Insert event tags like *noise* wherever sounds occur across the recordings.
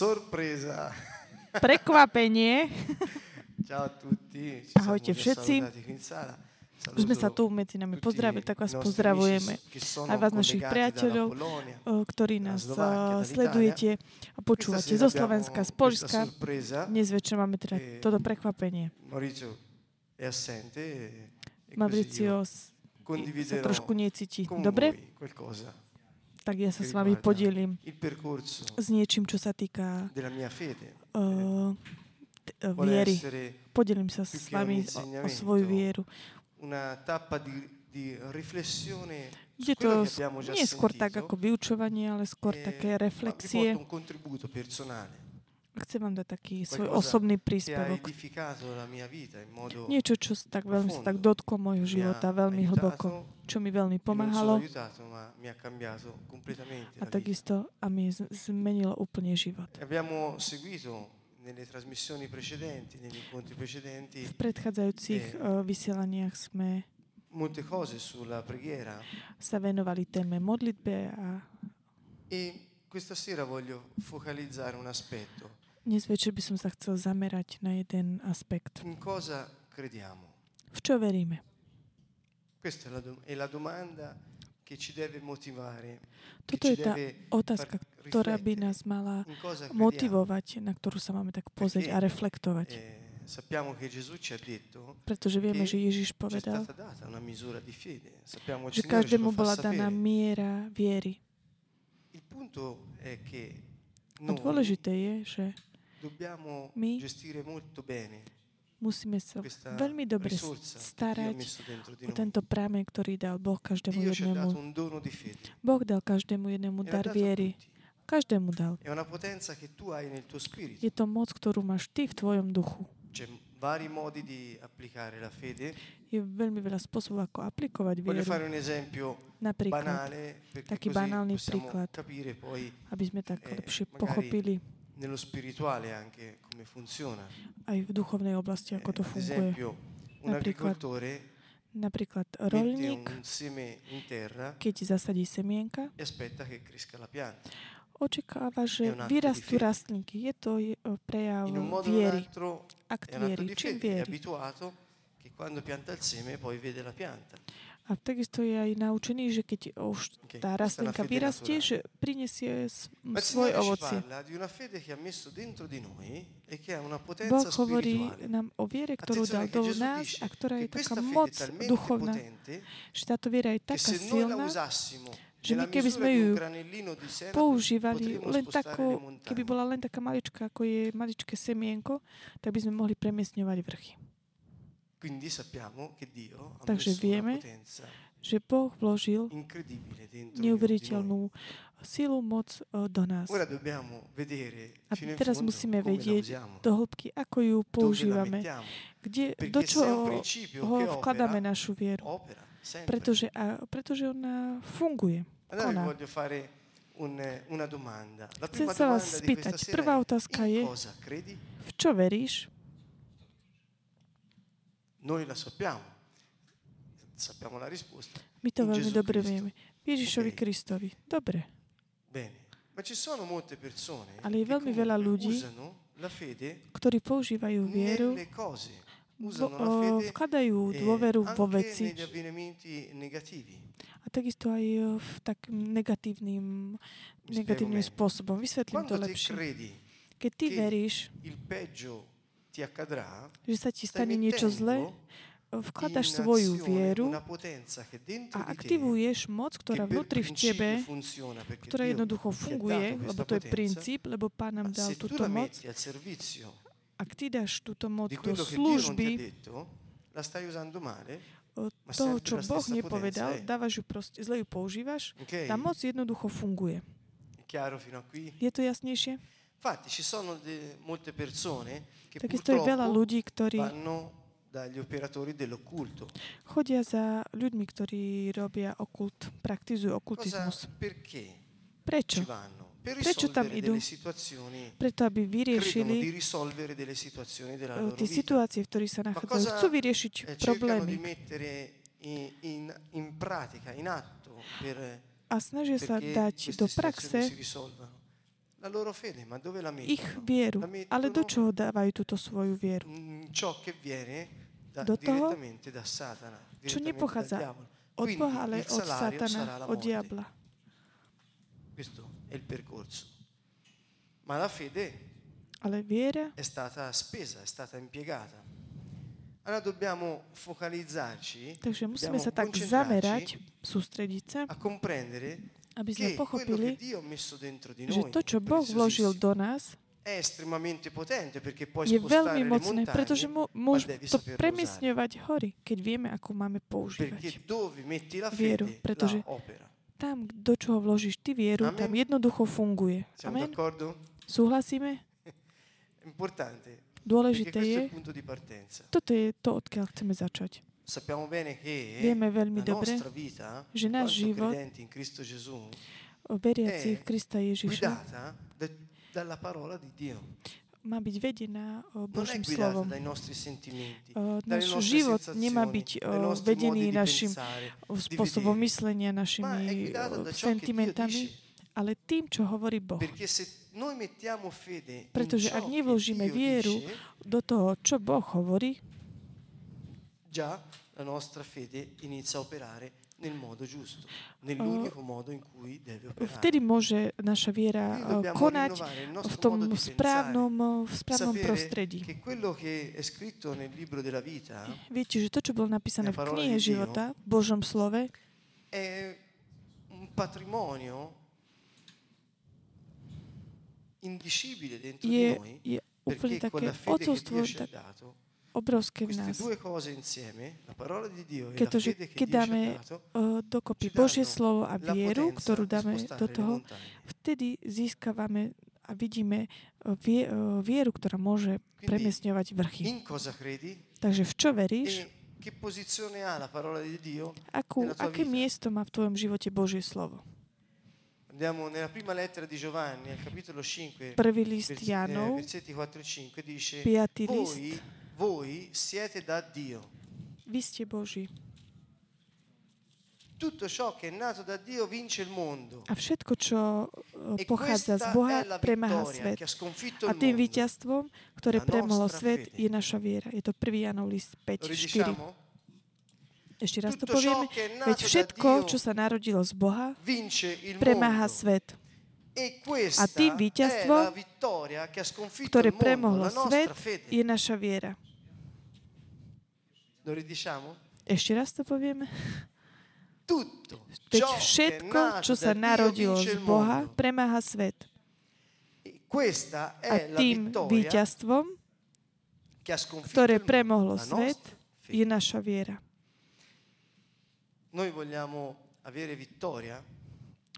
Sorpresa! Prekvapenie. *laughs* Ciao tutti. Ahojte všetci. Už sme sa tu medzi nami pozdravili, tak vás pozdravujeme. Aj vás, našich priateľov, ktorí nás sledujete a počúvate zo Slovenska, z Polska. Dnes večer máme teda Eh, toto prekvapenie. Assente e, e Mauricio sa trošku necíti. Dobre? Tak ja sa s vami podelím s niečím, čo sa týka uh, t- Vuole viery. Podelím sa s vami o, svoju vieru. Je to nie skôr tak ako vyučovanie, ale skôr e také reflexie. Chcem vám dať taký svoj osobný príspevok. Niečo, čo tak veľmi sa tak dotklo ha života veľmi hlboko, čo mi veľmi e pomáhalo a takisto a mi zmenilo úplne život. Precedenti, V predchádzajúcich Eh. uh, vysielaniach sme sa venovali téme modlitbe a e questa sera voglio focalizzare un aspetto. Dnes večer by som sa chcel zamerať na jeden aspekt. In cosa crediamo? V čo veríme? Questa è la, dom- è la domanda che ci deve motivare, Toto je tá otázka, ktorá by nás mala motivovať, na ktorú sa máme tak pozrieť a Perché, reflektovať. Eh, sappiamo che Gesù ci ha detto Pretože vieme, že Ježiš povedal, že každému bola daná miera viery. Il punto è che A dôležité je, že dobbiamo My gestire molto bene musíme sa veľmi dobre starať o tento prámen, ktorý dal Boh každému jednému. Boh dal každému jednému E dar viery. Každému dal. Je to moc, ktorú máš ty v tvojom duchu. Je veľmi veľa spôsobov, ako aplikovať vieru. Napríklad, taký banálny príklad. aby sme tak eh, lepšie pochopili nello spirituale anche come funziona. aj v duchovnej oblasti, ako to Eh, ad funguje. esempio, un Napríklad, agricoltore Napríklad rolník, un seme in terra keď zasadí semienka, e aspetta che cresca la pianta. očakáva, že vyrastú rastlinky. Je to o, prejav viery, akt viery. Čím viery? abituato che quando pianta il seme poi vede la pianta. A takisto je aj naučený, že keď už tá rastlinka vyrastie, že prinesie svoje Signore ci ovocie. parla di una fede che ha messo dentro di noi e Boh hovorí nám o viere, ktorú dal do nás a ktorá je taká moc duchovná, že táto viera je taká silná, že my keby sme ju používali len tako, keby bola len taká malička, ako je maličké semienko, tak by sme mohli premiesňovať vrchy. Quindi sappiamo che Dio ha Takže vieme, Že Boh vložil neuveriteľnú silu, moc eh, do nás. A teraz musíme vedieť do hĺbky, ako ju používame, kde, do čoho ho vkladáme opera, našu vieru. Pretože, a, pretože ona funguje. Ona. Chcem sa vás spýtať. Prvá otázka je, v čo veríš? Noi la sappiamo, sappiamo la risposta. My to veľmi dobre vieme. Ježišovi. Kristovi. Dobre. Bene, ma ci sono molte persone Ale je veľmi veľa ľudí, usano la fede ktorí používajú vieru, vo, fede vkladajú dôveru vo veci a takisto aj v negatívnym, Mi negatívnym meglio. spôsobom. Vysvetlím to lepšie. Keď ty veríš, že sa ti stane niečo zlé, vkladaš svoju vieru a aktivuješ moc, ktorá vnútri v tebe, ktorá jednoducho funguje, lebo to je princíp, lebo Pán nám dal túto moc. Ak ty dáš túto moc do služby, toho, čo Boh nepovedal, è. dávaš ju proste, zle ju používaš, tá moc jednoducho funguje. Je to jasnejšie? Infatti ci sono de- molte persone che Takisto je veľa ľudí, ktorí vanno dagli operatori dell'occulto. chodia za ľuďmi, ktorí robia okult, praktizujú Cosa, okultizmus. perché Prečo? ci vanno? Per Prečo tam idú? Preto, aby vyriešili risolvere delle situazioni della loro tie situácie, v ktorých sa nachádzajú. cosa, Chcú vyriešiť Eh, problémy in, in, in pratica, per, a snažia sa dať do praxe ich vieru. Ale do čoho dávajú túto svoju vieru? in ciò che viene da- Do toho, direttamente da Satana, čo nepochádza. Od Boha, ale od Satana, od diabla. Questo è il percorso. Ma la fede Ale viera, è stata spesa, è stata impiegata. Allora dobbiamo focalizzarci, takže musíme sa tak zamerať, sústrediť sa, a comprendere aby sme pochopili, že to, čo Boh vložil do nás, je veľmi mocné, pretože montagne mu, môž devi to premiesňovať hory, keď vieme, ako máme používať. Vieru, pretože-. Tam, do čoho vložíš ty vieru, tam jednoducho funguje. Amen? Súhlasíme? Dôležité je, toto je to, odkiaľ chceme začať. Sappiamo bene che Vieme veľmi la dobre, nostra vita, že náš život in Cristo Gesù, veriacich è Krista Ježiša dalla parola di Dio. má byť vedená o Non è Božím slovom. dai nostri sentimenti, O, dalle Náš život nemá byť vedený našim spôsobom myslenia, našimi sentimentami, ale tým, čo hovorí Boh. Pretože ak nevložíme vieru do toho, čo Boh hovorí, la nostra fede inizia a operare nel modo giusto, nell'unico modo in cui deve operare. vtedy môže naša viera dobbiamo konať v tom di správnom, o, v správnom prostredí. che quello che è scritto nel libro della vita Viete, že to, čo bolo napísané v knihe di Dio života, v Božom slove, è un patrimonio indicibile dentro di je, noi je perché con také la fede che Dio ci ha dato obrovské v nás. Pretože keď dáme dokopy Božie slovo a vieru, ktorú dáme do toho, vtedy získavame a vidíme vie, o, vieru, ktorá môže premiesňovať vrchy. Takže v čo veríš? e Akú, aké miesto má v tvojom živote Božie slovo? Andiamo nella prima lettera di Giovanni, al capitolo 5, Prvý list versi- eh, Janov, versetti 4 e 5, dice: 5. list. voi, voi siete da Dio. Vy ste Boží. Tutto ciò che è nato da Dio vince il mondo. A všetko, čo E pochádza z Boha, premáha svet. A tým víťazstvom, ktoré premohlo svet, fede. je naša viera. Je to 1. Janov list Lo 5.4. ridiciamo? Ešte raz to povieme. Veď všetko, čo sa narodilo z Boha, premáha svet. E questa tým víťazstvom, ktoré premohlo svet, je naša viera. Lo ridiciamo? Ešte raz to povieme. Tutto è všetko, čo sa narodilo z Boha, premáha svet. E Questa A è la tým víťazstvom, ktoré premohlo svet, je naša viera. Noi vogliamo avere vittoria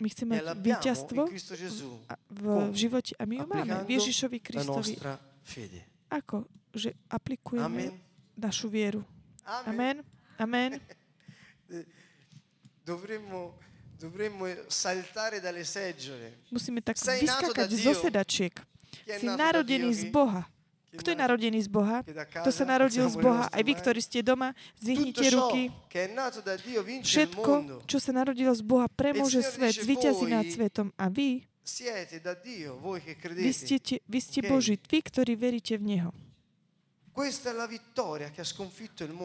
My chceme mať víťazstvo v, v živote a my ju máme v Ježišovi la Kristovi. nostra fede. Ako? Že aplikujeme Amen. našu vieru. Amen. Amen. *laughs* Dovremmo, dovremmo saltare dalle seggiole. Musíme tak Sei vyskakať zo sedačiek. Si narodený z Boha. Kto je narodený z Boha? Kto sa narodil z Boha? Aj vy, ktorí ste doma, zvihnite ruky. Všetko, čo sa narodilo z Boha, premôže Signore svet, zvíťazí nad svetom. A vy, vy ste, vy ste. Boží, vy, ktorí veríte v Neho.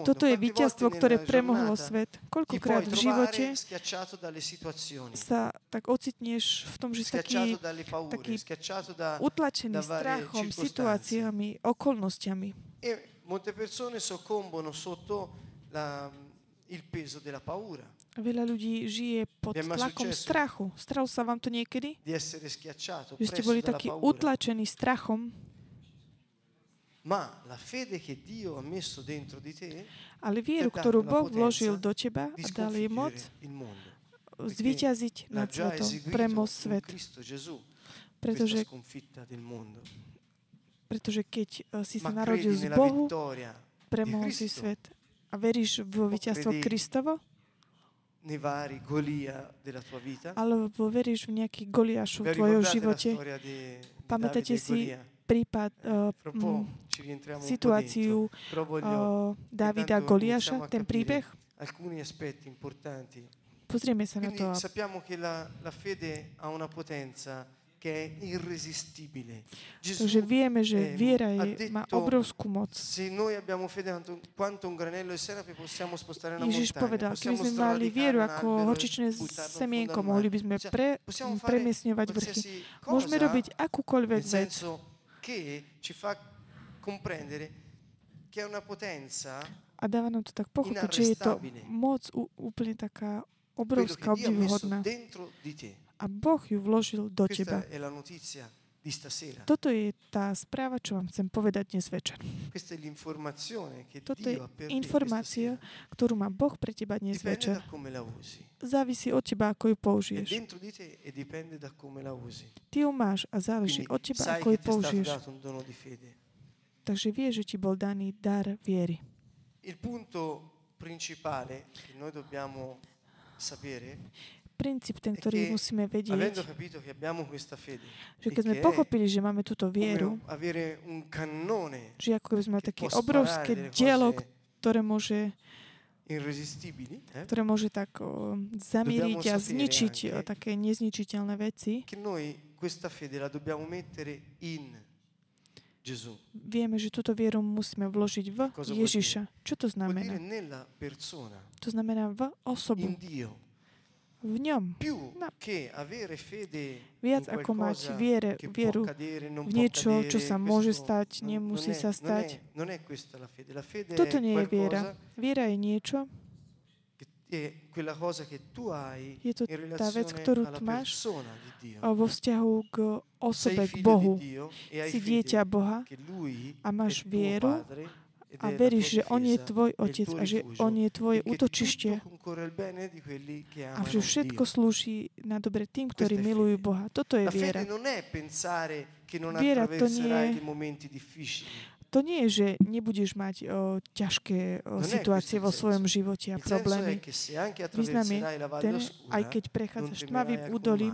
Toto je víťazstvo, ktoré premohlo svet. Koľkokrát v živote sa tak ocitneš v tom, že si taký taký utlačený strachom, situáciami, okolnostiami. E veľa ľudí žije pod tlakom strachu. Stalo sa vám to niekedy? Že ste boli takí utlačení strachom, Ma la fede che Dio ha messo dentro di te ale vieru, ktorú Boh vložil do teba a dal jej moc, zvíťaziť nad svetom, in svet. Pretože, pretože keď eh, si sa narodil z Bohu, premohol si svet. A veríš v víťazstvo Kristovo? nei vari Golia della tua vita? Alebo veríš v nejaký Goliášov Vi v tvojom živote? Pamätáte e si Golia? Prípad, uh, situáciu uh, Davida Goliáša, ten príbeh? Pozrieme sa na to. sappiamo che la, la fede ha una potenza che è irresistibile. Takže vieme, že ehm, viera je, má obrovskú moc. se noi abbiamo fede quanto- un granello di senape possiamo spostare una Ježiš montagna, povedal, keby sme mali vieru ako e horčičné semienko, mohli by sme pre, premiesňovať vrchy. Môžeme robiť akúkoľvek vec. Che ci fa comprendere che è una potenza A dáva nám to tak pochopiť, že je to inarrestabile. moc úplne taká obrovská, obdivuhodná. A Boh ju vložil do teba. Di stasera. Toto je tá správa, čo vám chcem povedať dnes večer. Questa è l'informazione che Toto je Dio ha per te informácia, ktorú má Boh pre teba dnes Dipende večer. da come la usi. Závisí od teba, ako ju použiješ. dentro di te e dipende da come la usi. Ty ju máš a záleží Quindi od teba, sai ako ju použiješ. dato un dono di fede. Takže vieš, že ti bol daný dar viery. Il punto principale che noi dobbiamo sapere Princíp ten, è ktorý musíme vedieť, že e keď sme che è pochopili, že máme túto vieru, že ako keby sme mali také obrovské dielo, ktoré môže, eh, ktoré môže tak o, zamíriť a zničiť o, také nezničiteľné veci, vieme, že túto vieru musíme vložiť v Ježiša. Čo to znamená? To znamená v osobu. V ňom. No. Viac ako mať viere, vieru v niečo, čo sa môže stať, nemusí sa stať. Toto nie je viera. Viera je niečo, Je to tá vec, ktorú máš vo vzťahu k osobe, k Bohu. e Si dieťa Boha a máš tuo vieru a veríš, že On je tvoj otec a že On je tvoje e útočište a že všetko slúži na dobre tým, ktorí milujú. Boha. Toto je viera. Viera to nie- difficili. To nie je, že nebudeš mať o, ťažké o, situácie vo svojom živote a problémy. Význam je ten, aj keď prechádzaš tmavým údolím,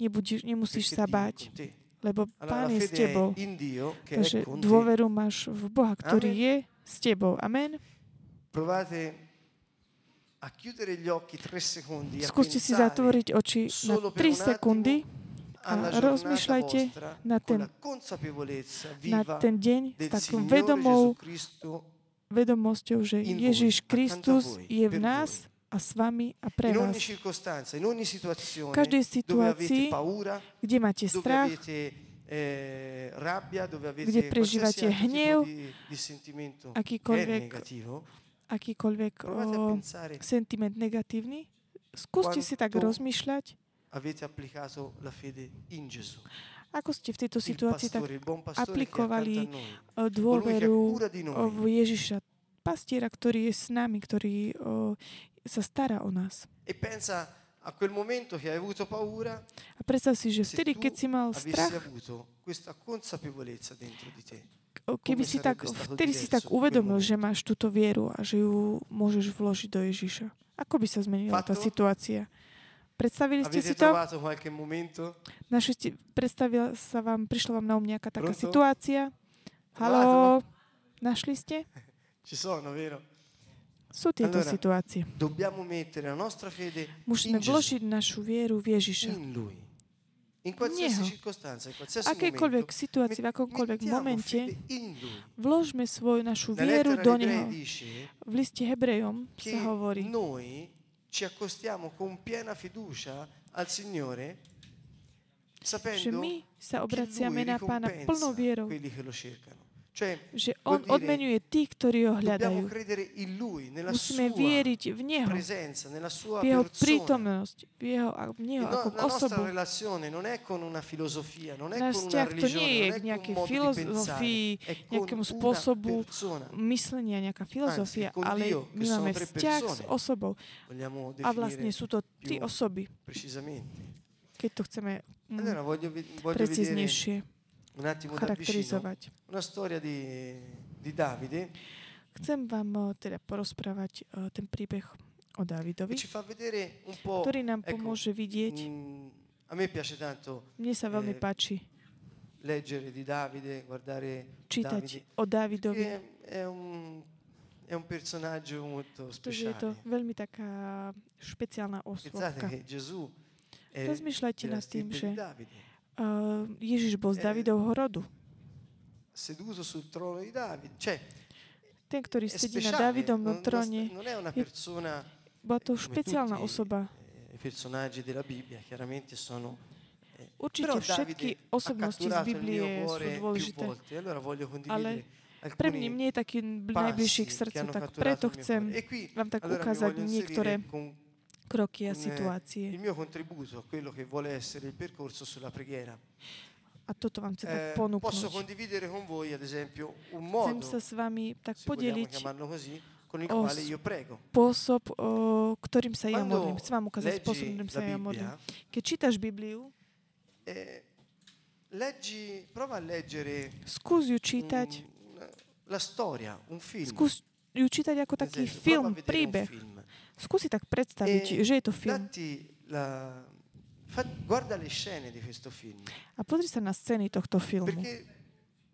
nebudeš, nemusíš sa báť. Lebo Pán je s tebou. Takže dôveru máš v Boha, ktorý je s tebou. Amen. Skúste si zatvoriť oči na solo per 3 un sekundy a rozmýšľajte na ten- na ten deň s takou vedomou, vedomosťou, že Ježiš Kristus je v nás a s vami a pre in vás. ogni circostanza, in ogni situazione V každej dove situácii, paura, kde máte dove strach, avete eh, rabbia, dove avete Kde prežívate hnev, di, di akýkoľvek, negativo, akýkoľvek o, sentiment negatívny, skúste si tak rozmýšľať, avete applicato la fede in Gesù. ako ste v tejto situácii tak pastore, il buon pastore che è applikovali accanto a noi, o, colui che ha dôveru v Ježiša, pastiera, ktorý je s nami, ktorý o, sa stará o nás. E pensa a quel momento che hai avuto paura, A predstav si, že vtedy, keď si mal strach, avuto questa consapevolezza dentro di te. keby si tak, vtedy si tak uvedomil, že máš túto vieru a že ju môžeš vložiť do Ježiša. Ako by sa zmenila tá situácia? Predstavili ste si to? Našli ste, predstavila sa vám, prišla vám na um nejaká taká Pronto? situácia? Haló? Našli ste? *laughs* Ci sono, vero? Sú tieto Allora, situácie. Dobbiamo mettere la nostra fede Musíme in Gesù, vložiť našu vieru v Ježiša. in Lui. In qualsiasi circostanza, in qualsiasi Akékoľvek momento, situácii, v akomkoľvek momente, vložme svoju našu vieru do Neho. V liste Hebrejom sa hovorí, noi ci accostiamo con piena fiducia al Signore že sapendo my sa che obraciame Lui na Pána ricompensa plnou vierou, quelli che lo cercano. Že On odmenuje tých, ktorí ho hľadajú. Musíme vieriť v Neho, v Jeho prítomnosť, v Jeho, v Neho Il ako no- v osobu. Náš vzťah to nie je k nejakej filozofii, nejakému spôsobu myslenia, nejaká filozofia, ale my máme vzťah s osobou. A vlastne sú to più osoby, keď to chceme mm, precíznejšie charakterizovať. una storia di, di Davide Chcem vám o, teda porozprávať o, ten príbeh o che Dávidovi, ci fa vedere un po'... ktorý nám ecco, pomôže vidieť. mm, a me piace tanto Mne sa veľmi eh, páči leggere di Davide, guardare čítať Davide, o Dávidovi, che è un, è un personaggio molto pretože je to speciale. veľmi taká špeciálna è Rozmýšľajte nad tým, že Davide. Uh, Ježiš bol z Eh, Davidovho rodu. seduto sul trono di Davide. Cioè, Ten, ktorý sedí na non, tróne, je- bola to come špeciálna osoba. eh, eh, Určite všetky osobnosti z Biblie sú dôležité. condividere Pre mňa mne je taký bl- najbližší k hanno tak preto chcem. E vám tak ukázať niektoré kroky a eh, situácie. il mio contributo a quello che vuole essere il percorso sulla preghiera. A toto vám chcem tak Eh, posso ponúknuť. condividere con voi, ad esempio, un Chcem modo, sa s vami tak podeliť con il quale io prego. spôsob, o, ktorým sa ja modlím. Chcem vám ukázať spôsob, ktorým sa ja modlím. Keď čítaš Bibliu, eh, leggi, prova a leggere skús ju čítať, la storia, un film. skús ju čítať ako taký film, príbeh. film. Skúsi tak predstaviť, E že je to film. La, fa- guarda le scene di questo film, A pozri sa na scény tohto filmu. perché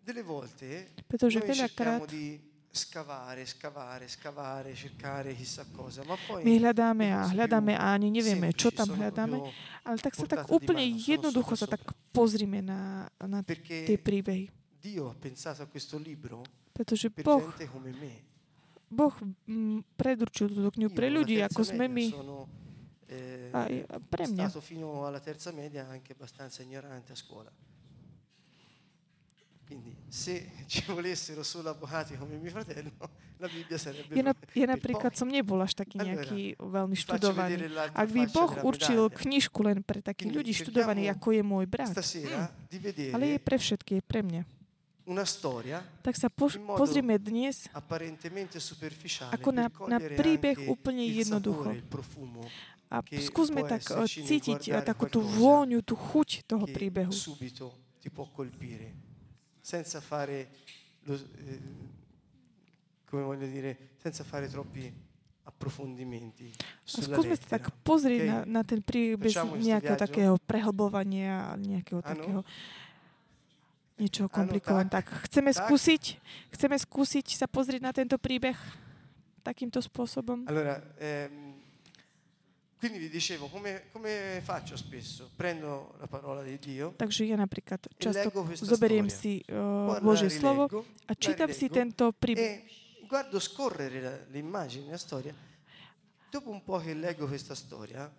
delle volte Pretože noi veľakrát di scavare, scavare, scavare, cercare chissà cosa, ma poi my hľadáme a hľadáme a ani nevieme, čo tam hľadáme, ale tak sa tak úplne jednoducho sa tak pozrime na, na tie príbehy. Dio ha pensato a questo libro Pretože per Boh, gente come me. Boh mm, predurčil túto knihu pre ľudí, ako sme my. eh, A pre mňa. stato fino alla terza media anche abbastanza ignorante a scuola. Quindi se *laughs* ci volessero solo avvocati come mio fratello, *laughs* la Bibbia sarebbe Ja, na, *laughs* ja napríklad pochi. som nebol až taký nejaký veľmi študovaný. Ak by Boh určil knižku len pre takých ľudí študovaných, ako je môj brat, vedere ale je pre všetky, je pre mňa. Una storia Tak sa poš- pozrieme dnes ako na, na príbeh úplne jednoducho. A skúsme tak eh, cítiť eh, takú tú vôňu, tú chuť toho príbehu. senza fare eh, come voglio dire senza fare troppi approfondimenti A skúsme sa tak pozrieť ok? na, na ten príbeh nejakého takého prehlbovania nejakého Áno. takého niečoho Áno, komplikovaného. tak, Tak chceme tak. skúsiť, chceme skúsiť sa pozrieť na tento príbeh takýmto spôsobom. allora ehm, quindi vi dicevo come, come faccio spesso prendo la parola di Dio Takže ja napríklad e často zoberiem storia si uh, Božie slovo a čítam si tento príbeh. e guardo scorrere immagini, la storia.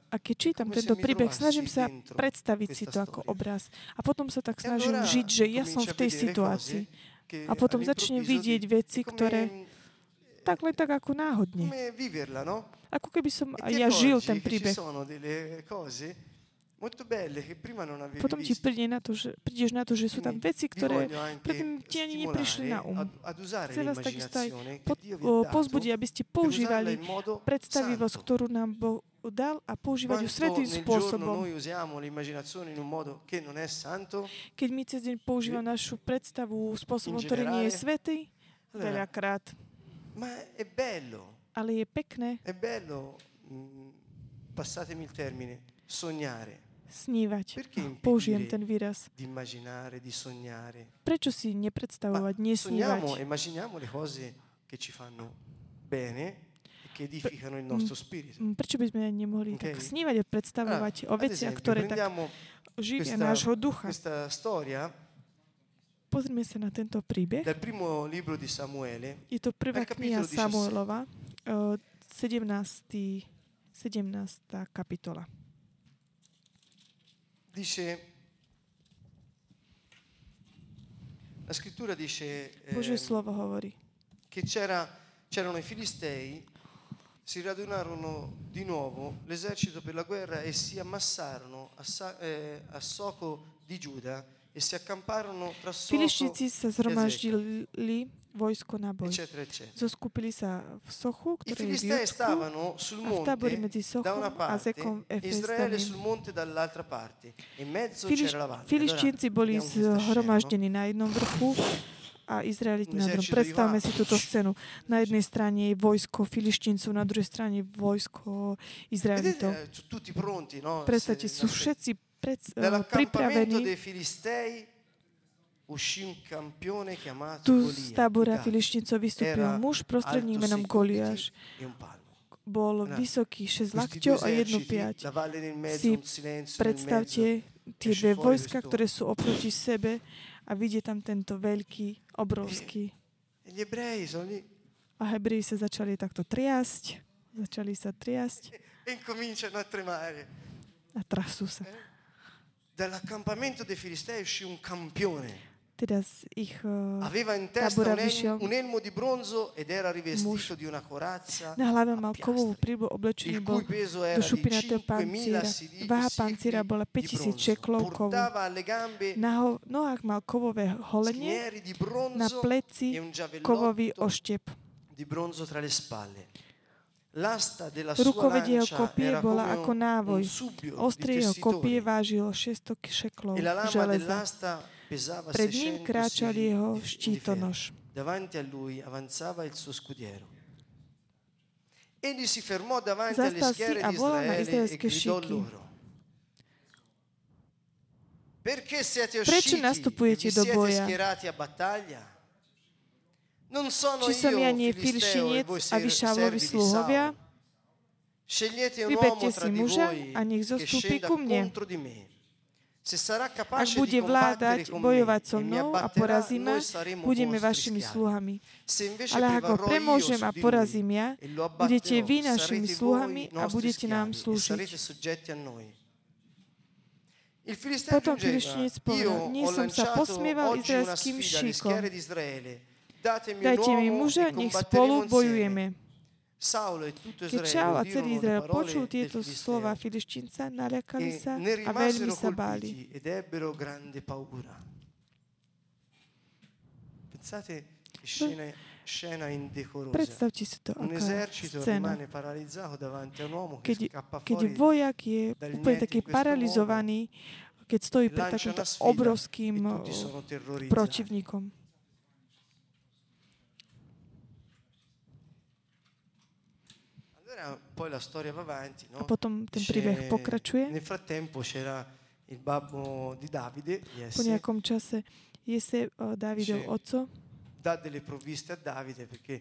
A keď čítam tento príbeh, snažím sa predstaviť si to ako obraz. A potom sa tak e snažím žiť, že ja som v tej situácii. A potom začnem vidieť veci, ktoré tak len tak ako náhodne. no? Ako keby som E ja žil ten príbeh. Potom ti príde na to, že, prídeš na to, že sú tam veci, ktoré predtým ti ani neprišli na um. Chcem vás takisto aj l'immaginazione che pod, Dio vi o, ha dato pozbudiť, aby ste používali predstavivosť, ktorú nám Boh dal a používať ju svetým spôsobom. Keď my cez deň používame našu predstavu spôsobom, ktorý nie je svetý, veľakrát, ma è bello, ale je pekné. È bello, mh, passatemi il termine, sognare, snívať. Perché Použijem ten výraz. di immaginare, di sognare. Prečo si nepredstavovať, nesnívať? immaginiamo le cose che ci fanno bene e che edificano il nostro spirito. Prečo by sme nemohli tak Ok. snívať a predstavovať o Ad veciach, ktoré tak živia nášho ducha? Pozrime sa na tento príbeh. dal primo libro di Samuele, Je to prvá kniha capitolo 17. Samuelova, eh, 17. 17. kapitola. Dice, la scrittura dice Božie slovo hovorí. che c'era, c'erano i filistei, si radunarono di nuovo l'esercito per la guerra e si ammassarono a, Sa- eh, a Soco di Giuda Filištíci sa zhromaždili vojsko na boj. Zoskupili sa v Sochu, I ktoré je v Judsku, a v tábori medzi Sochom a Zekom e Israele Efestanim. sul monte dall'altra parte e in mezzo Filiš, c'era la valle. filištínci Allora, boli zhromaždení na jednom vrchu a Izraeliti na druhom. Predstavme si túto scénu. Na jednej strane je vojsko filištíncov, na druhej strane vojsko Izraelitov. eh, no? Predstavte, sú všetci pred, eh, Dall'accampamento pripravení. Tu z tábora filištíncov vystúpil muž prostredník alto menom Goliáš. Bol vysoký 6 Questi lakťov a jednu eserciti, piať. la valle nel mezzo, Si. Predstavte tie dve vojska, ktoré sú oproti sebe a vidie tam tento veľký, obrovský. E A Hebreji sa začali takto triasť, začali sa triasť e a trasú sa. Dall'accampamento dei Filistei uscì un campione. Teda z ich uh, Aveva in testa un, el- un elmo di bronzo ed era rivestito muž. di una corazza na hlave mal kovovú príbu, oblečený il bol cui peso era do šupinatého 5.000 panciera. sidi- Váha panciera bola di 5000 bronzo. šeklov kovu. Portava alle gambe Na ho- nohách mal kovové holenie, na pleci e un kovový oštep. di bronzo tra le spalle. Sua jeho kopie bola ako návoj. Ostrý jeho kopie vážilo 600 šeklov e železa. Pred ním 600 kráčal jeho štítonož. Davanti a lui avanzava il suo scudiero. Egli si fermò davanti alle Zastal si a volal na izraelské siete Prečo nastupujete do boja? schierati a battaglia? Non sono Či som ja nie filištinec a vy Šaulovi sluhovia? Vyberte si muža a nech zostúpi ku mne. Ak bude vládať, bojovať so mnou a porazí ma, budeme vašimi sluhami. Ale prevarrò io premôžem a porazím ja, budete vy našimi sluhami a budete nám slúžiť. Potom filištinec povedal, nie ho som sa posmieval izraelským šíkom. Dajte mi muža, e nech spolu bojujeme. E Keď Šaul a udirono celý Izrael počul tieto slova filištinca, naľakali e sa a veľmi sa báli. Predstavte si to, aká scéna. a Keď, keď vojak je úplne taký paralizovaný, keď stojí pred takýmto obrovským e protivníkom. Poi la storia va avanti, A no? potom ten príbeh pokračuje. Nel frattempo c'era il babbo di Davide, Po Jesse, nejakom čase Jese, eh, Dávidov Že- otco, dà delle provviste a Davide perché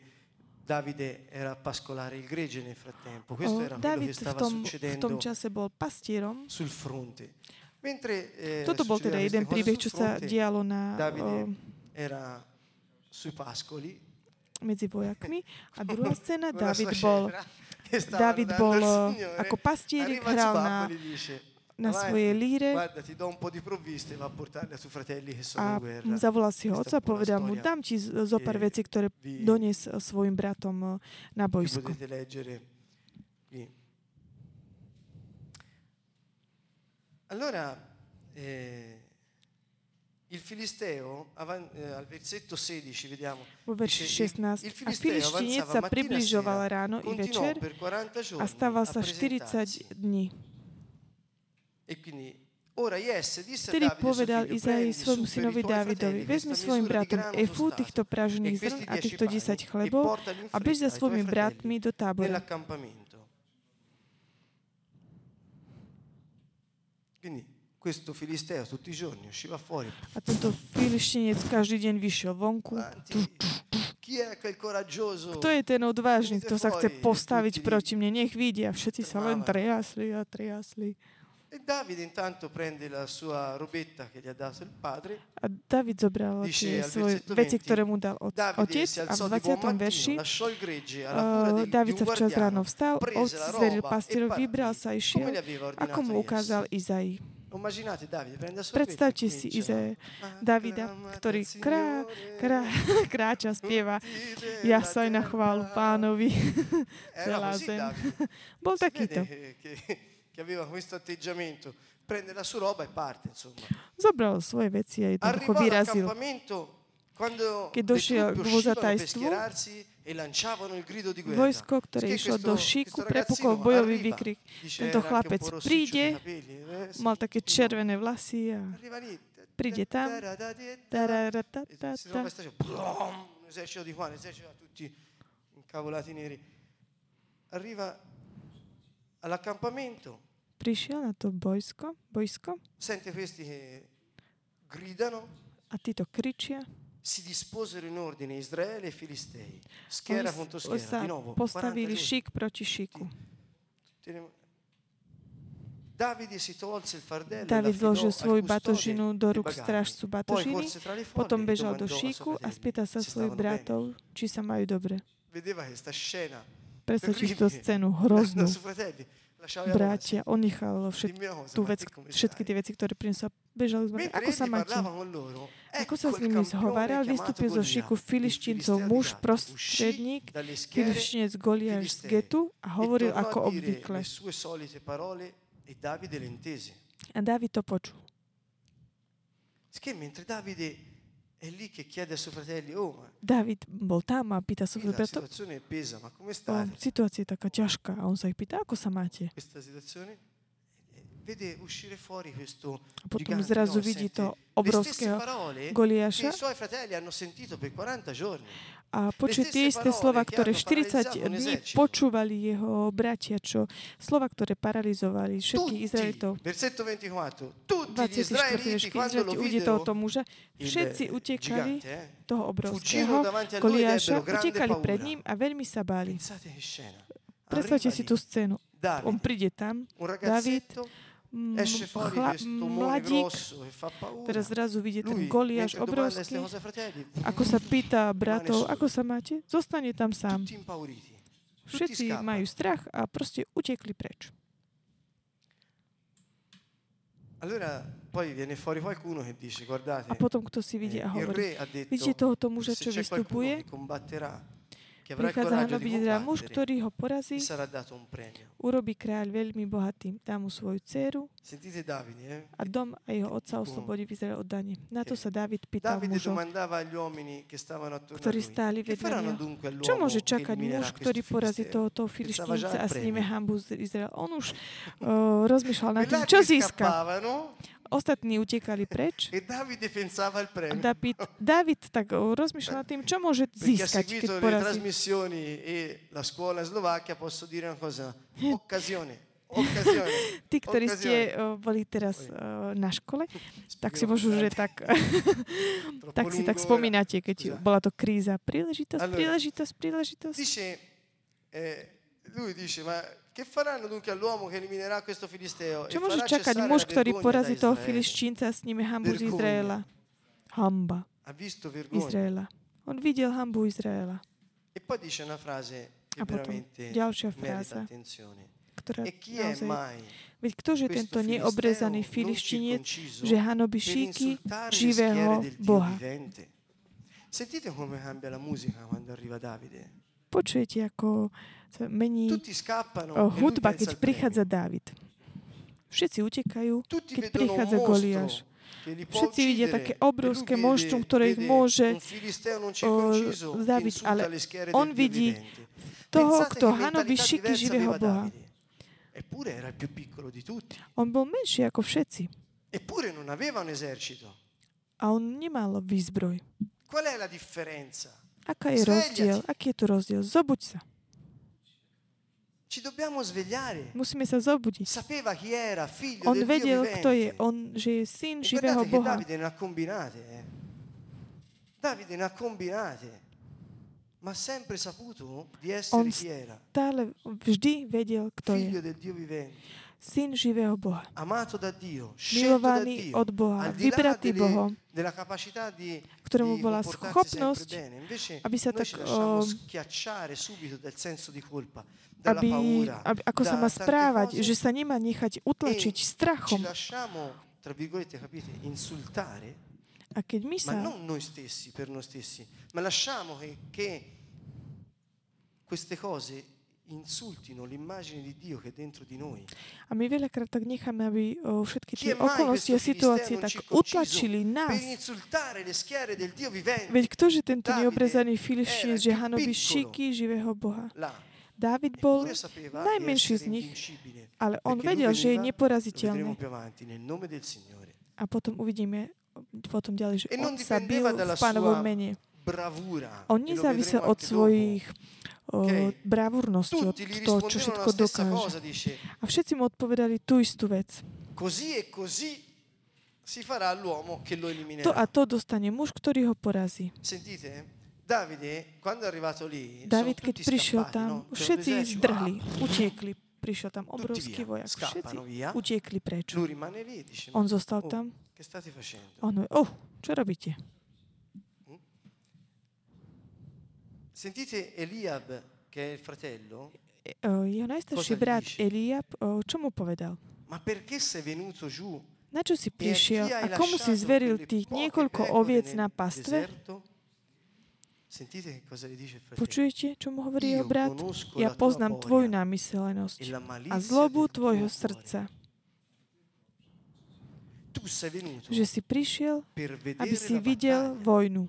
Davide era a pascolare il gregge nel frattempo. Questo o, era quello David che v stava tom, v tom succedendo čase bol pastierom. sul fronte. Mentre eh, Toto bol teda jeden príbeh, čo sa dialo na, Davide o, era sui pascoli. medzi vojakmi. A *laughs* druhá scéna, David bol, David bol eh, ako pastierik, hral na, na "Avanti, svojej líre a zavolal si ho otca povedal mu, dám ti zo pár veci, ktoré donies eh, svojim bratom eh, na bojsko. allora eh, il Filisteo avan- eh, al versetto 16 vediamo Vo verši dice, 16. il A filištinec sa e približoval ráno i večer per 40 giorni a stával sa 40 presentarsi. dní. E Vtedy suo povedal Izai svojmu synovi fratelli vezmi svojim bratom efu týchto e pražených zrn questi a týchto 10 pani e chlebov a bež za svojimi bratmi do tábora. Quindi questo filisteo tutti i giorni usciva fuori. A tento filištinec každý deň vyšiel vonku. Avanti. Chi è quel coraggioso? Kto je ten odvážny, kto sa chce postaviť proti mne? Nech vidia. Všetci sa len triasli a triasli. E Davide intanto prende la sua robetta che gli ha dato il padre. A David zobral tie svoje veci, 20, ktoré mu dal od, otec a v alzò di buon 20. verši uh, David sa včas ráno vstal, la zveril pastierov, e partì, vybral sa išiel, ako mu ukázal Izai. Predstavte si Izaja, Davida, "Acclamate ktorý krá, krá, *laughs* kráča, spieva tutti ja della sa aj na chválu terra." pánovi. Era celá così zem. *laughs* Bol takýto. vede che, che aveva questo atteggiamento. Prende la sua roba e parte, insomma. Zobral svoje veci a jednoducho vyrazil. le došiel k vozatajstvu, e. Vojsko, ktoré Che išlo do šíku, prepukol bojový výkrik. Tento chlapec príde, eh, mal také no. červené vlasy a príde tam. E esercito di qua, un esercito tutti incavolati neri. Arriva all'accampamento, prišiel na to bojsko, bojsko sente questi che gridano, a títo kričia. Si disposero in ordine Israele e Filistei, schiera Oni contro schiera, sa di nuovo, 40 postavili šík proti. Tiene- Davide si tolse il fardello David zložil svoju batožinu do rúk strážcu batožiny, potom bežal do šíku a spýtal sa svojich bratov, či sa majú dobre. Vedeva questa scena. Predstavte si Terribile. tú scénu hroznú. Bratia, on nechal všet, tú vec, všetky tie veci, ktoré sme, Mentre ako sa máte? Ako sa s nimi zhováral, vystúpil zo šiku il filištíncov muž, prostredník, filištinec Goliáš z Getu a hovoril ako obvykle. A David to počul. Oh, David bol tam a pýta sa qui svojich la bratov, situazione è pesa, ma come o, state? situácia je taká ťažká. A on sa ich pýta, ako sa máte? A potom zrazu vidí to obrovského Goliáša i suoi fratelli hanno sentito per 40 giorni. a počuje tie isté slova, ktoré 40 dní počúvali jeho bratia, čo slova, ktoré paralizovali všetkých Izraelitov. Tutti, versetto 24, tutti gli 24. israeliti verš, keď quando lo Izraeliti uvidí tohoto muža, všetci utekali eh, toho obrovského ed Goliáša, utekali pred ním a veľmi sa báli. Predstavte si tú scénu. On príde tam, David, mm, chla- mladík, teraz zrazu vidie ten Goliáš obrovský, ako sa pýta bratov, ako sa máte, zostane tam sám. Všetci majú strach a proste utekli preč. Allora poi viene fuori qualcuno che dice, guardate, A potom kto si vidí a hovorí, vidíte tohoto muža, čo vystupuje, prichádza teda muž, ktorý ho porazí, urobí kráľ veľmi bohatým, dá mu svoju dceru. A dom a jeho otca oslobodí v Izrael od dane. Na to sa David pýtal mužov, ktorí stáli vedľa neho. Čo môže čakať muž, ktorý porazí tohoto filištínca a sníme hambu z Izrael? On už uh, *laughs* rozmýšľal nad tým, čo získa. Ostatní utekali preč e Davide pensava al premio. David, David tak rozmýšľal nad tým, čo môže získať, keď porazí. trasmissioni e la scuola Slovacchia posso dire una cosa, occasione, occasione. *laughs* Tí, ktorí ste occasione. uh, boli teraz uh, na škole, *laughs* tak si možno, že tak, *laughs* tak si tak spomínate, keď bola to kríza. Príležitosť, príležitosť, príležitosť. Dice, eh, lui dice, ma che faranno dunque all'uomo che eliminerà questo filisteo? Čo môže čakať muž, ktorý porazí toho filištínca a s nimi hambu z. Izraela? Hamba. Izraela. On videl hambu Izraela, E poi dice una frase che veramente merita attenzione. ktorá E chi è naozaj... mai Veď ktože tento neobrezaný filištinec, že hanobí šíky živého Boha. Sentite come cambia la musica quando arriva Davide. Počujete, ako sa mení Tutti scappano o, lui hudba, keď prichádza. David. Všetci utekajú, keď prichádza Goliáš. Všetci vidia také obrovské monštrum, ktoré ich môže o, zabiť, ale on vidí toho, kto hanobí šiky živého Boha. On bol menší ako všetci. A on nemal výzbroj. Qual è la differenza? Aká je rozdiel? Aký je tu rozdiel? Zobuď sa. Ci dobbiamo svegliare. Musíme sa zobudiť. Sapeva chi era, figlio On del vedel, Dio kto je. On, že je syn E živého Boha. Davide ne ha combinate. eh. Davide ne ha combinate. Ma ha sempre saputo di essere On chi era. Stále vždy vedel, kto Figlio je. del Dio vivente. Syn živého Boha. Amato da Dio, scelto da Milovaný od Boha. Vybratý Bohom. ktorému bola schopnosť, aby sa tak, o, dalla aby, aby, ako sa má správať, že sa nemá nechať utlačiť ci strachom. A keď my sa stessi per noi stessi, ma lasciamo che queste cose insultino l'immagine di Dio che è dentro di noi. A my veľakrát tak necháme, aby o, všetky tie okolnosti a situácie tak utlačili nás. Veď ktože tento neobrezaný era filištinec, il že più hanobí piccolo. šiky živého Boha. Dávid bol sapeva di najmenší z nich, ale on vedel, že je neporaziteľný. A potom uvidíme potom ďalej, že E on sa bil v pánovom mene. On nezávisel od svojich o, Ok. bravúrnosti, od toho, čo všetko dokáže. A všetci mu odpovedali tú istú vec. e To a to dostane muž, ktorý ho porazí. Sentite, Davide, quando è arrivato lì, David, keď prišiel tam, no? Všetci zdrhli, utiekli prišiel tam obrovský vojak. Všetci utiekli preč. On zostal oh, tam. On hovorí, oh, čo robíte? Sentite Eliab, che è il fratello, Jeho najstarší Cosa brat dice? Eliab, o, čo mu povedal? ma perché sei venuto giù? Na čo si prišiel a komu si zveril tých niekoľko oviec na pastve? Sentite che cosa gli dice il fratello. Počujete, čo mu hovorí jeho brat? Ja poznám tvoju námyslenosť e a zlobu tvojho srdca. Že si prišiel, aby si videl vojnu.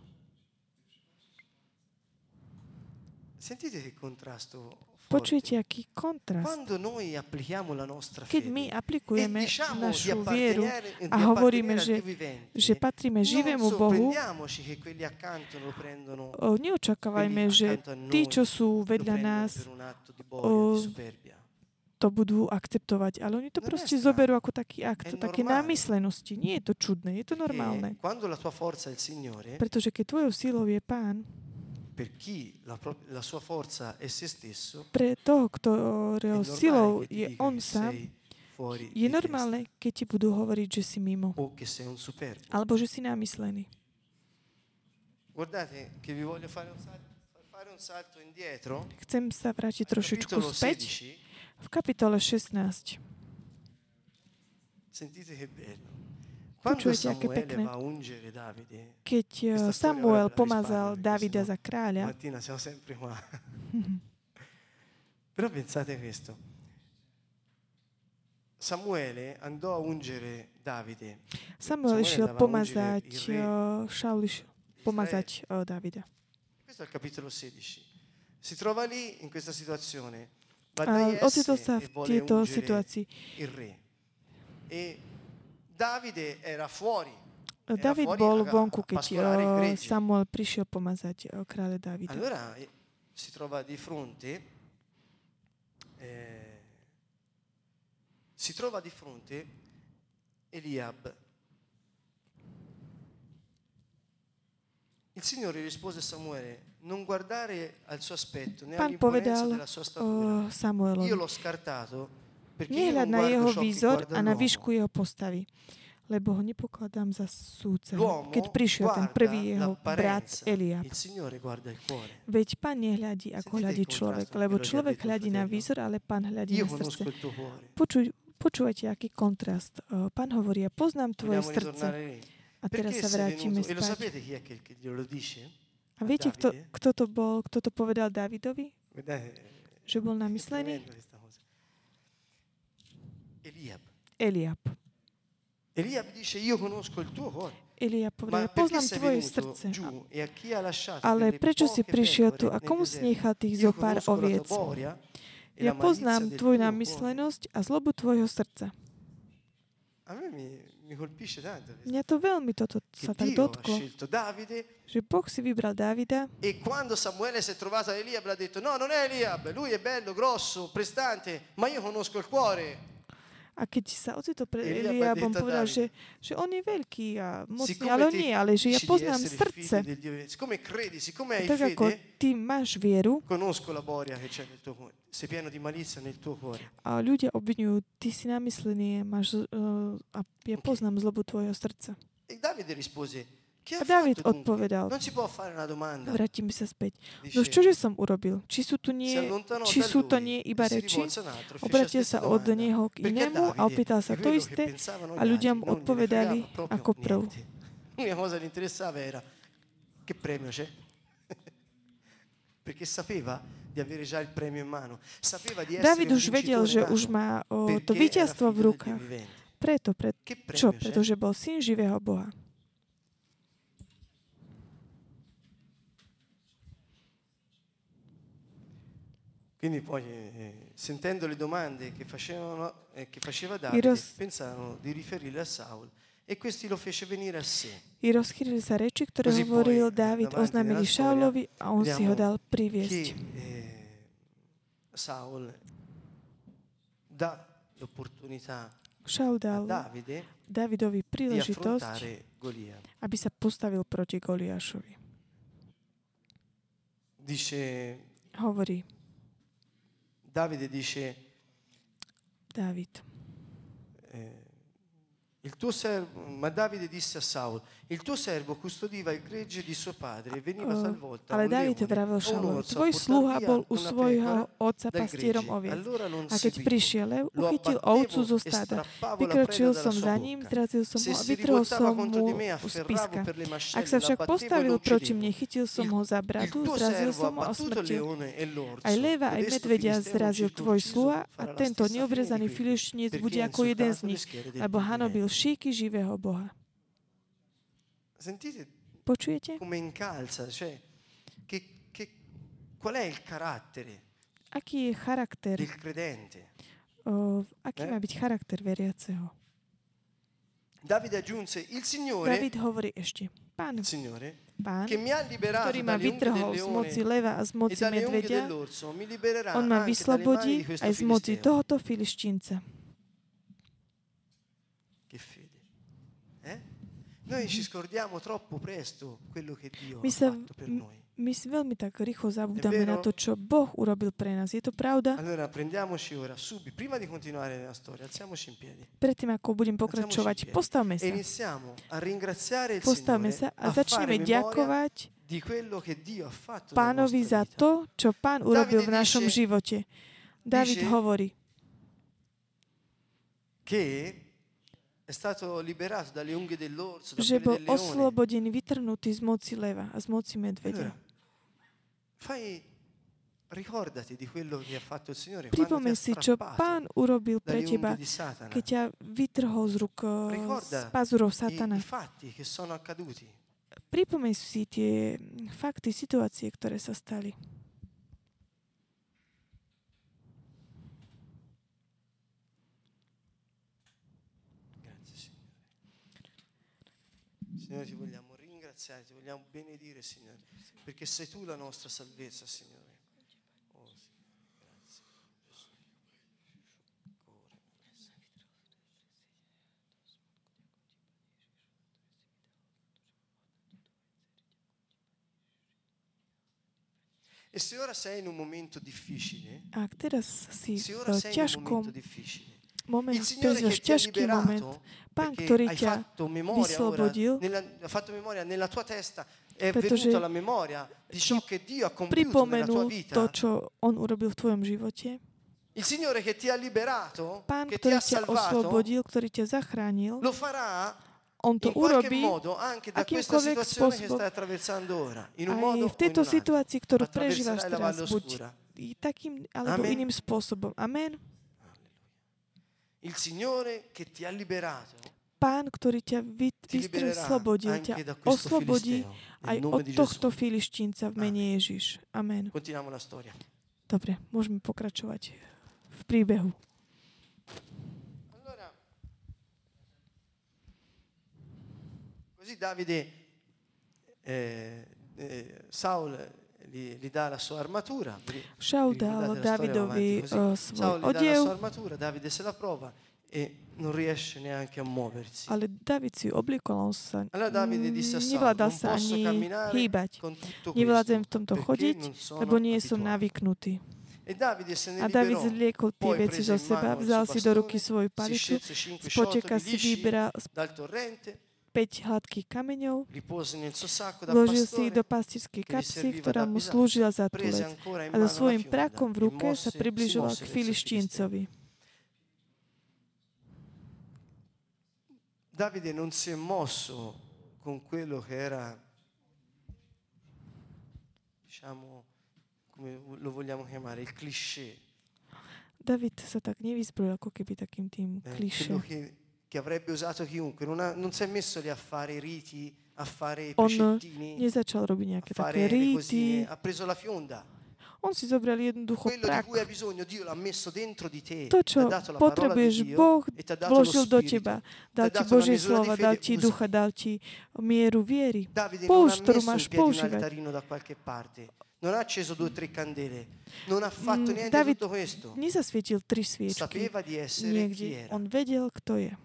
Sentite che contrasto. Počujete, aký kontrast. Keď my e aplikujeme di našu vieru a hovoríme, že, že patríme živému Bohu, neočakávajme, že tí, čo sú vedľa nás, to budú akceptovať. Ale oni to proste zoberú ako taký akt, také námyslenosti. Nie je to čudné, je to E normálne. Pretože keď tvojou sílou je Pán, pre toho, ktorého normale silou che je On che sám, je normálne, keď ti budú hovoriť, že si mimo. o che sei un superbo. Alebo že si námyslený. Guardate che vi voglio fare un salto, far fare un salto indietro. Chcem sa vrátiť trošičku capitolo späť. 16, V kapitole 16. sentite che bello. Quando Počujete, aké Samuele pekné. va a ungere Davide, Keď eh, Questa storia Samuel ora la pomazal risparmio, perché Davida sennò- za kráľa, Martina siamo sempre qua. *laughs* Però pensate questo. Samuele andò a ungere Davide. Samuel Samuele išiel andava a pomazať, ungere il re eh, Šaul išiel pomazať eh, Davida. Questo è il capitolo 16. Si trova lì in questa situazione. Va A da Jesse ocitol sa e v vuole tejto ungere situácii. il re. E David fuori bol a- vonku, keď eh. Samuel prišiel pomazať eh, kráľa Davida. Allora eh, si trova di fronte, eh, si trova di fronte Eliab. Il Signore rispose a Samuele, non guardare al suo aspetto né Pán all'imponenza povedal della sua statura. eh, Samuelovi, Io l'ho scartato nehľad na jeho výzor a na l'uomo. výšku jeho postavy, lebo ho nepokladám za. L'uomo Keď prišiel ten prvý jeho brat Eliab. Veď pán nehľadí, ako hľadí človek, lebo človek hľadí na výzor, ale pán hľadí na srdce. Počuj, počúvate, aký kontrast. Eh, Pán hovorí, ja poznám tvoje srdce. A teraz sa vrátime? E dice? A viete, kto, kto to bol, kto to povedal Davidovi? Že bol namyslený? Eliab. Eliab. Eliab dice io conosco il tuo cuore. Eliab povedal, ja poznám tvoje srdce. e ha Ale prečo si prišiel tu a komu si nechal tých Io zo pár oviec? e Ja poznám tvoju namyslenosť a zlobu tvojho srdca. Mňa to veľmi toto sa tak ha dotklo, že Boh si vybral Davida e quando Samuele si trovato a Eliab l'ha detto no non è Eliab, lui è bello, grosso, prestante, ma io conosco il cuore. A keď sa ocitol pre Eliab Eliabom, a povedal, že, že on je veľký a mocný, ale on nie, ale že ja poznám srdce. hai Tak ako ty máš vieru a ľudia obvinujú, ty si namyslený, máš, uh, a ja poznám zlobu tvojho srdca. E Davide rispose, A David odpovedal, una vrátime sa späť. No čože som urobil? Či sú tu nie, či sú to nie e iba reči? e Obratil sa od neho k inému a opýtal sa to isté a ľudia mu odpovedali ako prv. L'unica cosa che interessava era che premio c'è? *laughs* Perché sapeva di avere già il premio in mano. Sapeva di essere David už vedel, že už má o, to víťazstvo v rukách. Preto, pre, čo? Pretože bol syn živého Boha. Quindi poi, eh, sentendo le domande che, facevano, eh, che faceva Davide, roz- pensarono di riferirle a Saul e questi lo fece venire a sé. I rozchýlili sa reči, ktoré Così hovoril Dávid, oznámili Šaulovi a on si ho dal priviesť. Che eh, Saul dà l'opportunità Šaul a dal Davide Davidovi príležitosť, aby sa postavil proti Goliášovi. Dice, Hovorí, Davide dice, Dávid. Eh, il tuo servo, ma Davide disse a Saul, il tuo servo custodiva il gregge di suo padre e veniva Uh, talvolta ale David vravel a tvoj sluha bol u svojho otca pastierom oviec. A keď prišiel lev, Lo uchytil ovcu zo e stáda. Vykročil som za ním, zrazil som ho a vytrhol som mu z le Ak sa však e postavil proti mne, chytil som ho za bradu, zrazil som ho a smrtil. e. Aj leva, aj medvedia zrazil tvoj sluha a tento neobrezaný filištinec bude ako jeden z nich, lebo hanobil šíky živého Boha. Sentite Počujete? come incalza, cioè, che, che- qual è il carattere Aký je charakter, del credente? o, aký Eh? má byť charakter veriaceho? Davide aggiunse, il Signore, David hovorí ešte, pán, il Signore pán, che mi ha liberato ktorý ma dalle unghie vytrhol z moci leone leva a z e moci dalle unghie medvedia, dell'orso, mi libererà on ma anche dalle mani vyslobodí di questo aj z moci filisteo. tohoto filištinca. Che fede. Noi ci scordiamo troppo presto quello che Dio My ha fatto per noi. my si veľmi tak rýchlo zabudáme na to, čo Boh urobil pre nás. Je to pravda? Allora prendiamoci ora, subito, prima di continuare nella storia, alziamoci in piedi Predtým, ako budem pokračovať, postavme e sa. iniziamo a ringraziare il Postavme Signore, sa a začneme ďakovať pánovi za to, čo pán urobil v Davide našom dice- živote. David dice- hovorí, che že bol oslobodený, vytrhnutý z moci leva a z moci medvedia. Ti Pripomeň si, čo pán urobil pre teba, keď ťa vytrhol z ruk eh, z pazurov satana. Pripomeň si tie fakty, situácie, ktoré sa stali. Grazie Signore. Signore ti vogliamo ringraziare, ti vogliamo benedire Signore, perché sei tu la nostra salvezza Signore. Oh, Signore, grazie. Gesù. Cuore. E se ora sei in un momento difficile, Ak teraz si se v ora sei in un ťažkom prežívaš ti ha ťažký moment, Pán, ktorý ťa fatto memoria ora, vyslobodil, Pretože venuta la memoria di ciò che Dio ha compiuto nella tua pripomenul vita. to, čo On urobil v tvojom živote. Il Signore che ti ha liberato, Pán, che ti ha salvato, oslobodil, ktorý ťa zachránil, lo farà On to urobí akýmkoľvek spôsobom aj v tejto situácii, ktorú prežívaš teraz, buď takým alebo iným spôsobom. Amen. Il Signore che ti ha liberato Pán, ktorý ťa vy, ti vystrel, libererà slobodil, anche ťa oslobodí aj od tohto filištínca v mene Ježiš. Amen. Continuiamo la storia. Dobre, môžeme pokračovať v príbehu. Così Davide, eh, eh, Saul gli, gli dà la sua armatura. Vi- Šaul dal Davidovi svoj odev, sua armatura, Davide se la prova e non riesce neanche a muoversi. ale David si obliekol, on sa Allora Davide disse a mm, Saul, nevládal non sa posso ani hýbať. Nevládzem v tomto chodiť, lebo nie som navyknutý. E Davide se ne A David zliekol tie veci zo seba, vzal si do ruky svoju palicu, z ciottoli si torrente, 5 hladkých kameňov, vložil si ich do pastierskej kapsy, ktorá mu slúžila za tulec. A so svojím prakom v ruke sa približoval k filištíncovi. Davide non si è mosso con quello che era, diciamo, come lo vogliamo chiamare, il cliché, David sa tak nevyzbrojil ako keby takým tým eh, quello che, avrebbe usato chiunque. Non, ha- non si è messo lì a fare riti, a fare On precettini, Nezačal robiť a fare také le cosine. ríty. Ha preso la fionda. On si zobral jednoducho Quello di prak. cui hai bisogno, Dio l'ha messo dentro di te. To, Ti čo ha dato la parola di potrebuješ, Dio Boh e ti ha dato lo vložil do spirito. teba. Dal ha ti Božie slova, dal ti ducha, dal ti mieru viery. Davide Použ, non ha ktorú messo máš in piedi un používať. altarino da qualche parte. Non ha acceso due o tre candele. Non ha fatto Mm, niente David di tutto questo. Nezasvietil tri sviečky Sapeva di essere chi niekde. era. On vedel, kto je.